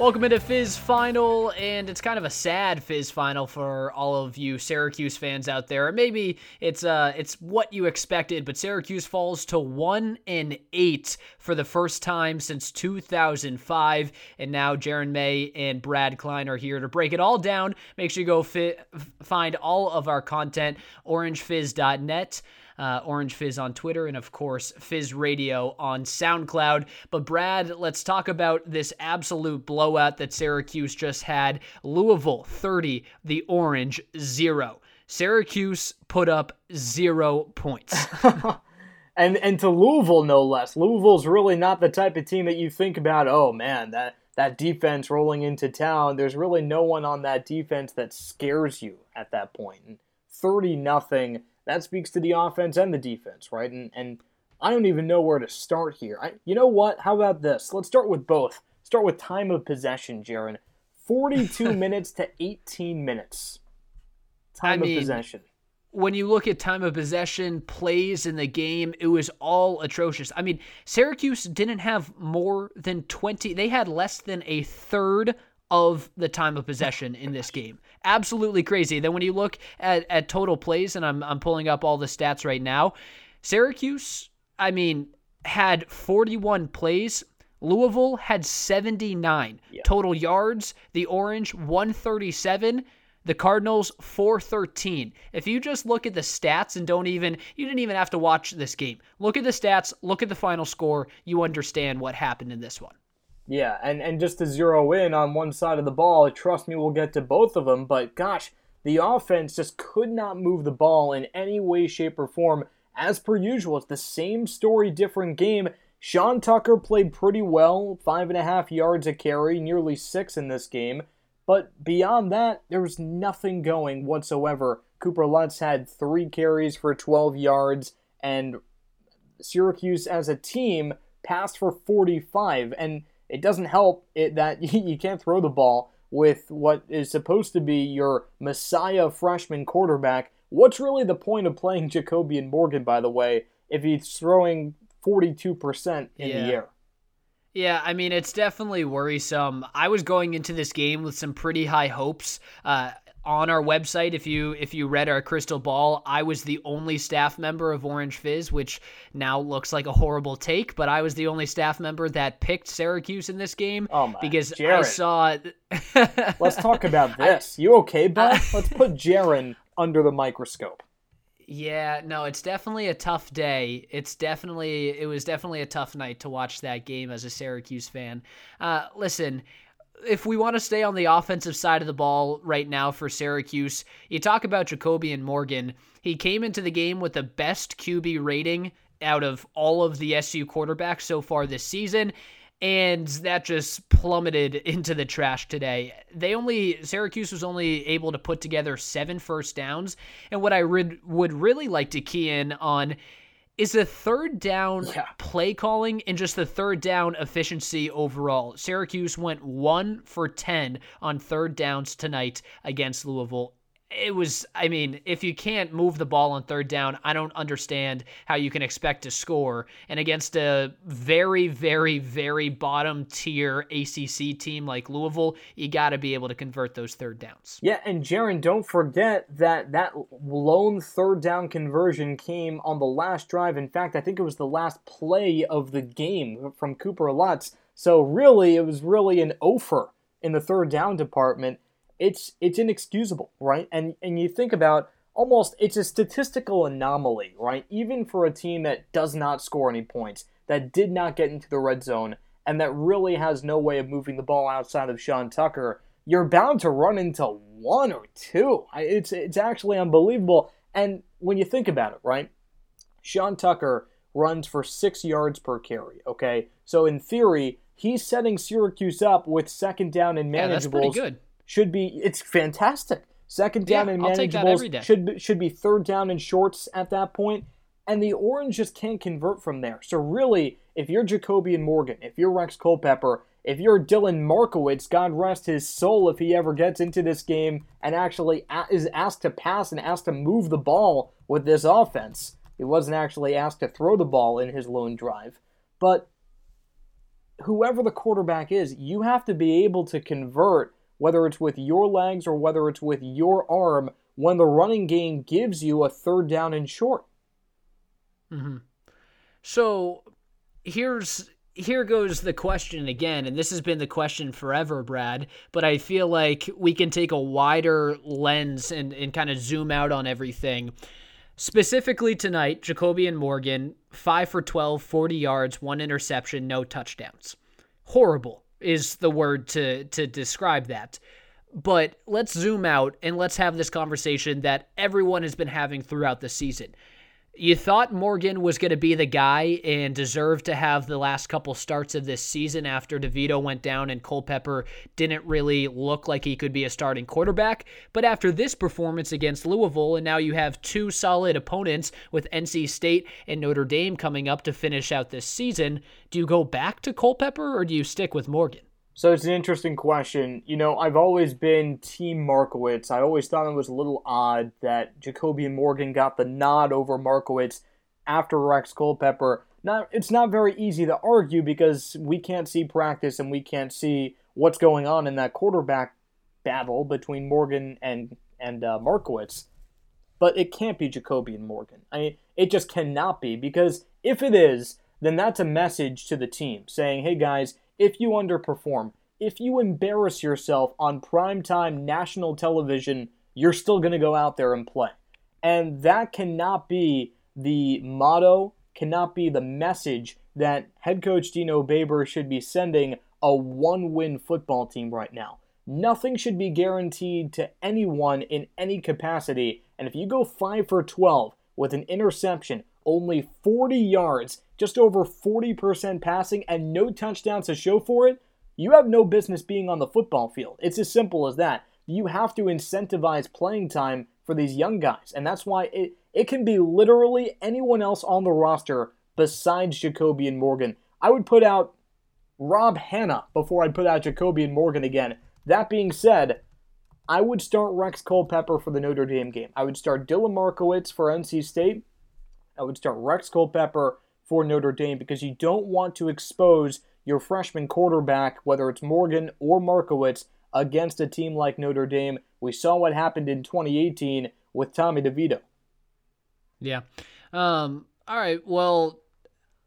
Welcome into Fizz Final, and it's kind of a sad Fizz Final for all of you Syracuse fans out there. Maybe it's uh it's what you expected, but Syracuse falls to one and eight for the first time since 2005, and now Jaren May and Brad Klein are here to break it all down. Make sure you go fi- find all of our content orangefizz.net uh, Orange Fizz on Twitter, and of course, Fizz Radio on SoundCloud. But Brad, let's talk about this absolute blowout that Syracuse just had. Louisville 30, the Orange 0. Syracuse put up zero points. and and to Louisville no less. Louisville's really not the type of team that you think about, oh man, that that defense rolling into town. There's really no one on that defense that scares you at that point. And 30 nothing that speaks to the offense and the defense, right? And and I don't even know where to start here. I, you know what? How about this? Let's start with both. Start with time of possession, Jaron. 42 minutes to 18 minutes. Time I mean, of possession. When you look at time of possession, plays in the game, it was all atrocious. I mean, Syracuse didn't have more than 20, they had less than a third of the time of possession in this game. Absolutely crazy. Then when you look at, at total plays, and I'm, I'm pulling up all the stats right now, Syracuse, I mean, had 41 plays. Louisville had 79 yeah. total yards. The Orange 137. The Cardinals 413. If you just look at the stats and don't even you didn't even have to watch this game. Look at the stats, look at the final score, you understand what happened in this one. Yeah, and, and just to zero in on one side of the ball, trust me, we'll get to both of them. But gosh, the offense just could not move the ball in any way, shape, or form. As per usual, it's the same story, different game. Sean Tucker played pretty well, five and a half yards a carry, nearly six in this game. But beyond that, there was nothing going whatsoever. Cooper Lutz had three carries for 12 yards, and Syracuse as a team passed for 45. And it doesn't help it that you can't throw the ball with what is supposed to be your messiah freshman quarterback. What's really the point of playing Jacobian Morgan, by the way, if he's throwing 42% in yeah. the air? Yeah, I mean, it's definitely worrisome. I was going into this game with some pretty high hopes. Uh, on our website if you if you read our crystal ball i was the only staff member of orange fizz which now looks like a horrible take but i was the only staff member that picked syracuse in this game oh because Jared. i saw let's talk about this I, you okay bud let's put Jaren under the microscope yeah, no, it's definitely a tough day. It's definitely it was definitely a tough night to watch that game as a Syracuse fan. Uh, listen, if we want to stay on the offensive side of the ball right now for Syracuse, you talk about Jacobian Morgan. He came into the game with the best QB rating out of all of the SU quarterbacks so far this season. And that just plummeted into the trash today. They only, Syracuse was only able to put together seven first downs. And what I re- would really like to key in on is the third down yeah. play calling and just the third down efficiency overall. Syracuse went one for 10 on third downs tonight against Louisville it was i mean if you can't move the ball on third down i don't understand how you can expect to score. And against a very very very bottom tier acc team like louisville you got to be able to convert those third downs. Yeah and Jaren, don't forget that that lone third down conversion came on the last drive. In fact i think it was the last play of the game from cooper lutz. So really it was really an offer in the third down department it's it's inexcusable, right? And and you think about almost it's a statistical anomaly, right? Even for a team that does not score any points, that did not get into the red zone, and that really has no way of moving the ball outside of Sean Tucker, you're bound to run into one or two. It's it's actually unbelievable. And when you think about it, right? Sean Tucker runs for six yards per carry. Okay, so in theory, he's setting Syracuse up with second down and manageables. Yeah, that's pretty good should be it's fantastic. Second down yeah, and manageables should be, should be third down and shorts at that and the Orange just can't convert from there. So really, if you're Jacobian Morgan, if you're Rex Culpepper, if you're Dylan Markowitz, God rest his soul if he ever gets into this game and actually is asked to pass and asked to move the ball with this offense. He wasn't actually asked to throw the ball in his lone drive. But whoever the quarterback is, you have to be able to convert, whether it's with your legs or whether it's with your arm, when the running game gives you a third down and short. Mm-hmm. So here's here goes the question again, and this has been the question forever, Brad. But I feel like we can take a wider lens and, and kind of zoom out on everything. Specifically tonight, Jacobian Morgan, 5 for 12, 40 yards, one interception, no touchdowns. Horrible is the word to, to describe that. But let's zoom out and let's have this conversation that everyone has been having throughout the season you thought Morgan was going to be the guy and deserved to have the last couple starts of this season after DeVito went down and Culpepper didn't really look like he could be a starting quarterback. But after this performance against Louisville, and now you have two solid opponents with NC State and Notre Dame coming up to finish out this season, do you go back to Culpepper or do you stick with Morgan? So it's an interesting question. You know, I've always been Team Markowitz. I always thought it was a little odd that Jacobian Morgan got the nod over Markowitz after Rex Culpepper. Now, it's not very easy to argue because we can't see practice and we can't see what's going on in that quarterback battle between Morgan and and uh, Markowitz. But it can't be Jacobian Morgan. I mean, it just cannot be because if it is, then that's a message to the team saying, "Hey guys, if you underperform, if you embarrass yourself on primetime national television, you're still going to go out there and play. And that cannot be the motto, cannot be the message that head coach Dino Babers should be sending a one win football team right now. Nothing should be guaranteed to anyone in any capacity. And if you go 5 for 12 with an interception, only 40 yards, just over 40% passing, and no touchdowns to show for it, you have no business being on the football field. It's as simple as that. You have to incentivize playing time for these young guys, and that's why it, it can be literally anyone else on the roster besides Jacobian Morgan. I would put out Rob Hanna before I'd put out Jacobian Morgan again. That being said, I would start Rex Culpepper for the Notre Dame game. I would start Dylan Markowitz for NC State. I would start Rex Culpepper for Notre Dame because you don't want to expose your freshman quarterback, whether it's Morgan or Markowitz, against a team like Notre Dame. We saw what happened in 2018 with Tommy DeVito. Yeah. Um, all right. Well,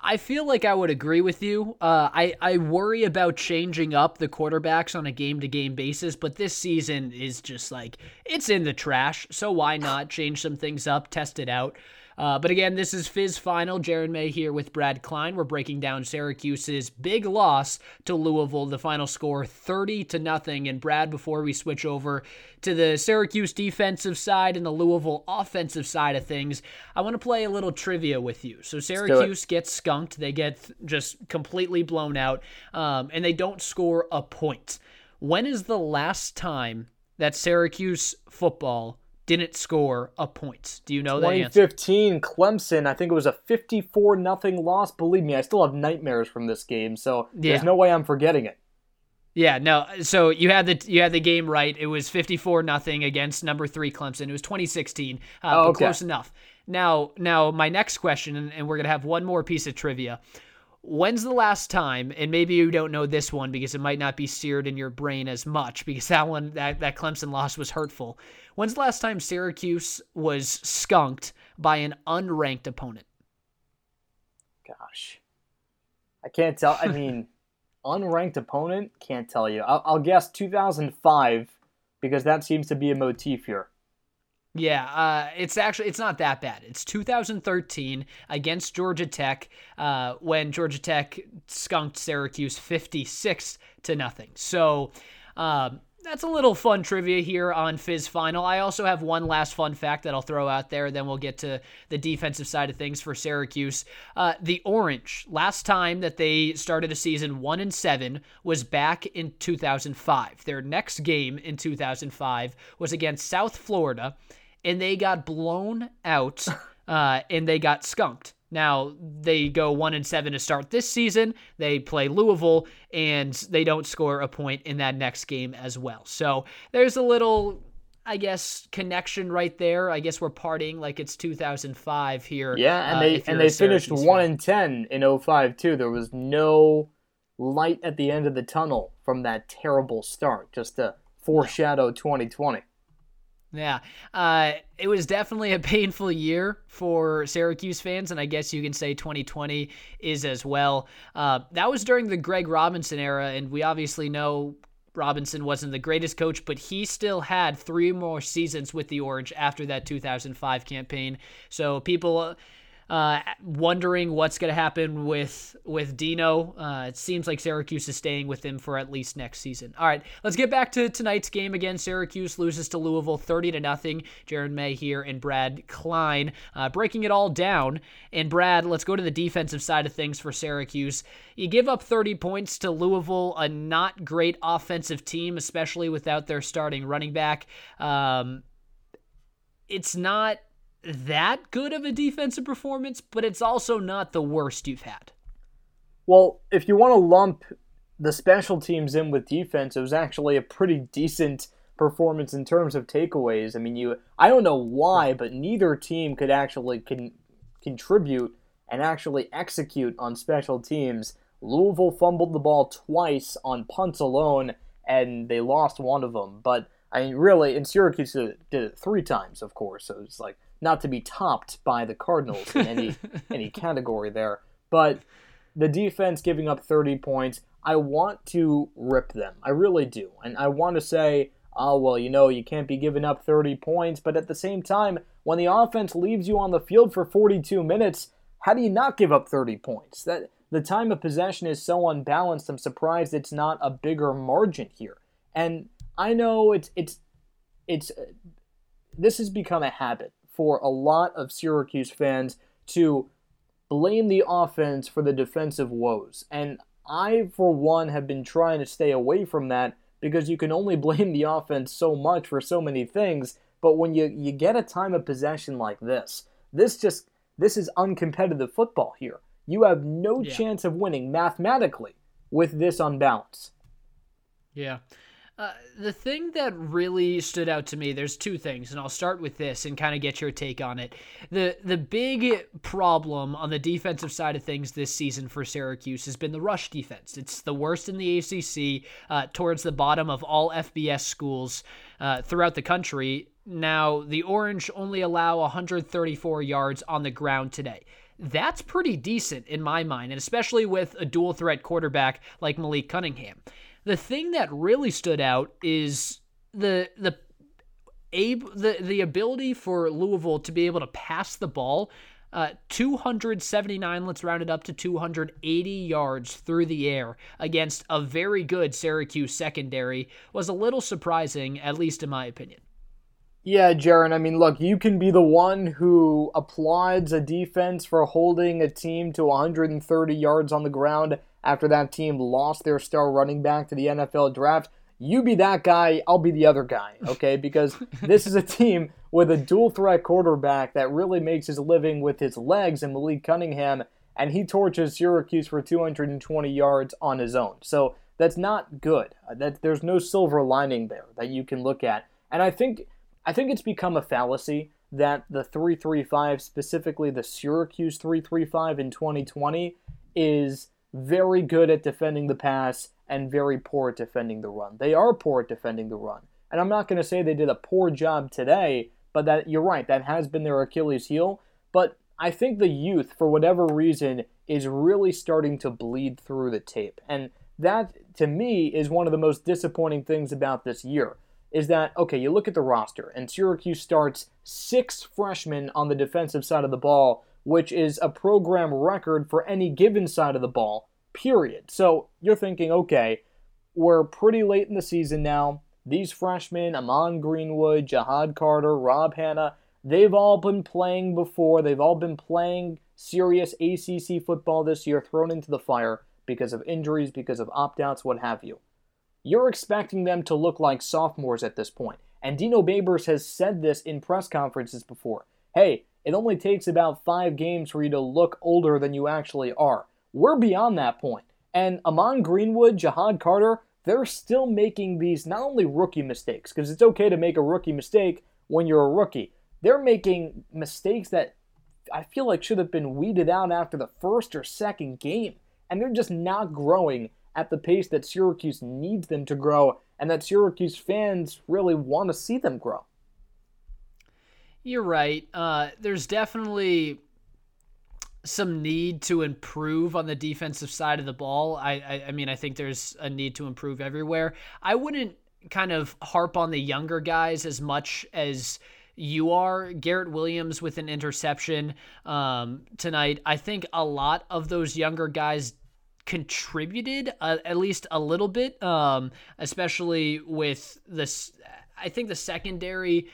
I feel like I would agree with you. Uh, I, I worry about changing up the quarterbacks on a game to game basis, but this season is just like, it's in the trash. So why not change some things up, test it out? Uh, but again, this is Fizz Final. Jaron May here with Brad Klein. We're breaking down Syracuse's big loss to Louisville. The final score 30 to nothing. And Brad, before we switch over to the Syracuse defensive side and the Louisville offensive side of things, I want to play a little trivia with you. So Syracuse gets skunked. They get just completely blown out, um, and they don't score a point. When is the last time that Syracuse football didn't score a point. Do you know that 2015 Clemson, I think it was a 54 nothing loss. Believe me, I still have nightmares from this game, so yeah. there's no way I'm forgetting it. Yeah, no. So you had the you had the game right. It was 54 nothing against number 3 Clemson. It was 2016. Uh, oh, okay. close enough. Now, now my next question and, and we're going to have one more piece of trivia. When's the last time, and maybe you don't know this one because it might not be seared in your brain as much because that one, that, that Clemson loss was hurtful. When's the last time Syracuse was skunked by an unranked opponent? Gosh. I can't tell. I mean, unranked opponent? Can't tell you. I'll, I'll guess 2005 because that seems to be a motif here. Yeah, uh, it's actually it's not that bad. It's 2013 against Georgia Tech uh, when Georgia Tech skunked Syracuse 56 to nothing. So um, that's a little fun trivia here on Fizz Final. I also have one last fun fact that I'll throw out there. Then we'll get to the defensive side of things for Syracuse. Uh, the Orange, last time that they started a season one and seven was back in 2005. Their next game in 2005 was against South Florida and they got blown out uh, and they got skunked. Now they go one and seven to start this season. They play Louisville, and they don't score a point in that next game as well. So there's a little I guess connection right there. I guess we're partying like it's 2005 here. Yeah, and uh, they and they finished one and ten in 05 too. There was no light at the end of the tunnel from that terrible start. Just to foreshadow 2020. Yeah, uh, it was definitely a painful year for Syracuse fans, and I guess you can say 2020 is as well. Uh, that was during the Greg Robinson era, and we obviously know Robinson wasn't the greatest coach, but he still had three more seasons with the Orange after that 2005 campaign. So people uh, wondering what's going to happen with with Dino. Uh, it seems like Syracuse is staying with him for at least next season. All right, let's get back to tonight's game again. Syracuse loses to Louisville 30 to nothing. Jaron May here and Brad Klein uh, breaking it all down. And Brad, let's go to the defensive side of things for Syracuse. You give up 30 points to Louisville, a not great offensive team, especially without their starting running back. Um, it's not that good of a defensive performance, but it's also not the worst you've had. Well, if you want to lump the special teams in with defense, it was actually a pretty decent performance in terms of takeaways. I mean, you I don't know why, but neither team could actually con- contribute and actually execute on special teams. Louisville fumbled the ball twice on punts alone, and they lost one of them. But I mean, really, in Syracuse did it three times, of course. So it's like not to be topped by the Cardinals in any any category there. But the defense giving up 30 points, I want to rip them. I really do. And I want to say, oh, well, you know, you can't be giving up 30 points. But at the same time, when the offense leaves you on the field for 42 minutes, how do you not give up 30 points? That the time of possession is so unbalanced. I'm surprised it's not a bigger margin here. And I know it's it's it's uh, this has become a habit for a lot of Syracuse fans to blame the offense for the defensive woes. And I, for one, have been trying to stay away from that because you can only blame the offense so much for so many things. But when you, you get a time of possession like this, this just this is uncompetitive football here. You have no yeah. chance of winning mathematically with this unbalance. Yeah. Uh, the thing that really stood out to me, there's two things, and I'll start with this and kind of get your take on it. The the big problem on the defensive side of things this season for Syracuse has been the rush defense. It's the worst in the ACC, uh, towards the bottom of all FBS schools uh, throughout the country. Now, the Orange only allow 134 yards on the ground today that's pretty decent in my mind, and especially with a dual threat quarterback like Malik Cunningham. The thing that really stood out is the the able the the ability for Louisville to be able to pass the ball uh, 279, let's round it up to 280 yards through the air against a very good Syracuse secondary was a little surprising, at least in my opinion. Yeah, Jaron, I mean, look, you can be the one who applauds a defense for holding a team to 130 yards on the ground after that team lost their star running back to the NFL draft. You be that guy, I'll be the other guy, okay? Because this is a team with a dual threat quarterback that really makes his living with his legs and Malik Cunningham, and he torches Syracuse for 220 yards on his own. So that's not good. Uh, that there's no silver lining there that you can look at. And I think I think it's become a fallacy that the 335, specifically the Syracuse 335 in 2020, is very good at defending the pass and very poor at defending the run. They are poor at defending the run. And I'm not going to say they did a poor job today, but that you're right, that has been their Achilles heel. But I think the youth, for whatever reason, is really starting to bleed through the tape. And that, to me, is one of the most disappointing things about this year. Is that, okay, you look at the roster, and Syracuse starts six freshmen on the defensive side of the ball which is a program record for any given side of the ball, period. So you're thinking, okay, we're pretty late in the season now. These freshmen, Amon Greenwood, Ja'Had Carter, Rob Hanna, they've all been playing before. They've all been playing serious ACC football this year, thrown into the fire because of injuries, because of opt outs, what have you. You're expecting them to look like sophomores at this point. And Dino Babers has said this in press conferences before. Hey, it only takes about five games for you to look older than you actually are. We're beyond that point. And Amon Greenwood, Ja'Had Carter, they're still making these not only rookie mistakes, because it's okay to make a rookie mistake when you're a rookie. They're making mistakes that I feel like should have been weeded out after the first or second game. And they're just not growing at the pace that Syracuse needs them to grow and that Syracuse fans really want to see them grow. You're right. Uh, there's definitely some need to improve on the defensive side of the ball. I, I, I mean, I think there's a need to improve everywhere. I wouldn't kind of harp on the younger guys as much as you are. Garrett Williams with an interception um, tonight. I think a lot of those younger guys contributed uh, at least a little bit, um, especially with this. I think the secondary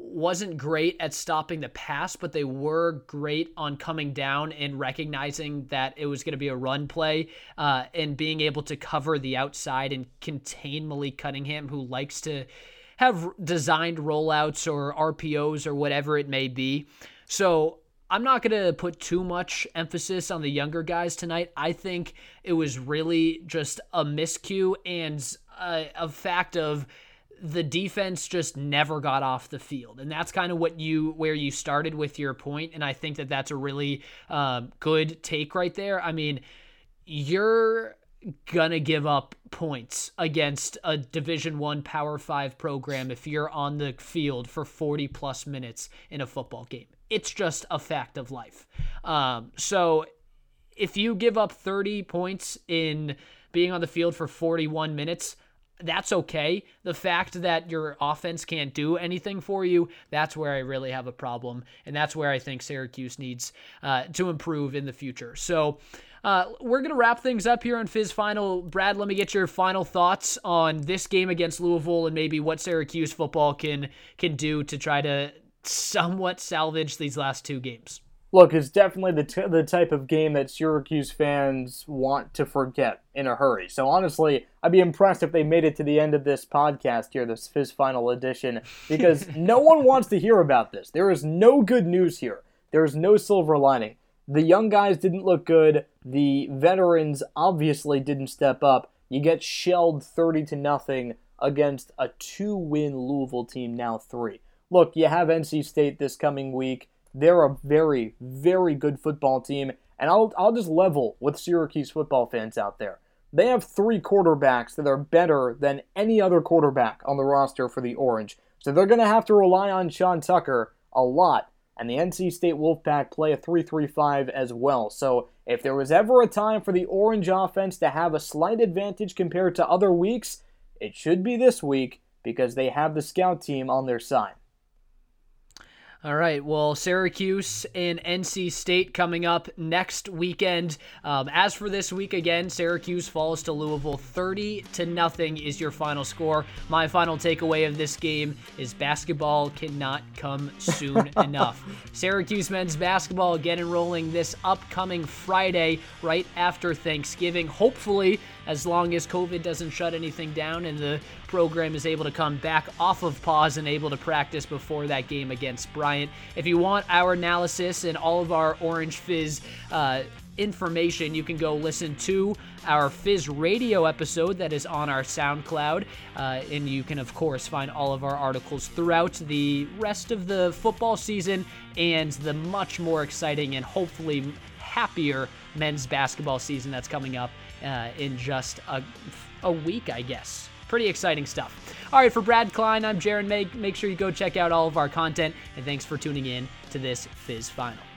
wasn't great at stopping the pass, but they were great on coming down and recognizing that it was going to be a run play uh, and being able to cover the outside and contain Malik Cunningham, who likes to have designed rollouts or RPOs or whatever it may be. So I'm not going to put too much emphasis on the younger guys tonight. I think it was really just a miscue and a, a fact of the defense just never got off the field. And that's kind of what you where you started with your point. And i think that that's a really uh, good take right there. I mean you're gonna give up points against a division one power five program if you're on the field for 40 plus minutes in a football game. It's just a fact of life. Um, so if you give up 30 points in being on the field for 41 minutes that's okay. The fact that your offense can't do anything for you, that's where I really have a problem. And that's where I think Syracuse needs uh, to improve in the future. So, uh, we're going to wrap things up here on Fizz Final. Brad, let me get your final thoughts on this game against Louisville and maybe what Syracuse football can can do to try to somewhat salvage these last two games. Look, it's definitely the, t- the type of game that Syracuse fans want to forget in a hurry. So honestly, I'd be impressed if they made it to the end of this podcast here, this Fizz Final Edition, because no one wants to hear about this. There is no good news here. There is no silver lining. The young guys didn't look good. The veterans obviously didn't step up. You get shelled 30 to nothing against a two-win Louisville team, now three. Look, you have NC State this coming week. They're a very, very good football team, and I'll, I'll just level with Syracuse football fans out there. They have three quarterbacks that are better than any other quarterback on the roster for the Orange. So they're going to have to rely on Sean Tucker a lot. And the NC State Wolfpack play a 3 3 5 as well. So if there was ever a time for the Orange offense to have a slight advantage compared to other weeks, it should be this week because they have the scout team on their side. All right. Well, Syracuse and NC State coming up next weekend. Um, as for this week, again, Syracuse falls to Louisville 30 to nothing is your final score. My final takeaway of this game is basketball cannot come soon enough. Syracuse men's basketball again enrolling this upcoming Friday, right after Thanksgiving. Hopefully, as long as COVID doesn't shut anything down and the program is able to come back off of pause and able to practice before that game against Bryant. If you want our analysis and all of our Orange Fizz uh, information, you can go listen to our Fizz radio episode that is on our SoundCloud. Uh, and you can, of course, find all of our articles throughout the rest of the football season and the much more exciting and hopefully happier men's basketball season that's coming up uh, in just a, a week, I guess. Pretty exciting stuff. All right, for Brad Klein, I'm Jaron May. Make sure you go check out all of our content, and thanks for tuning in to this Fizz Final.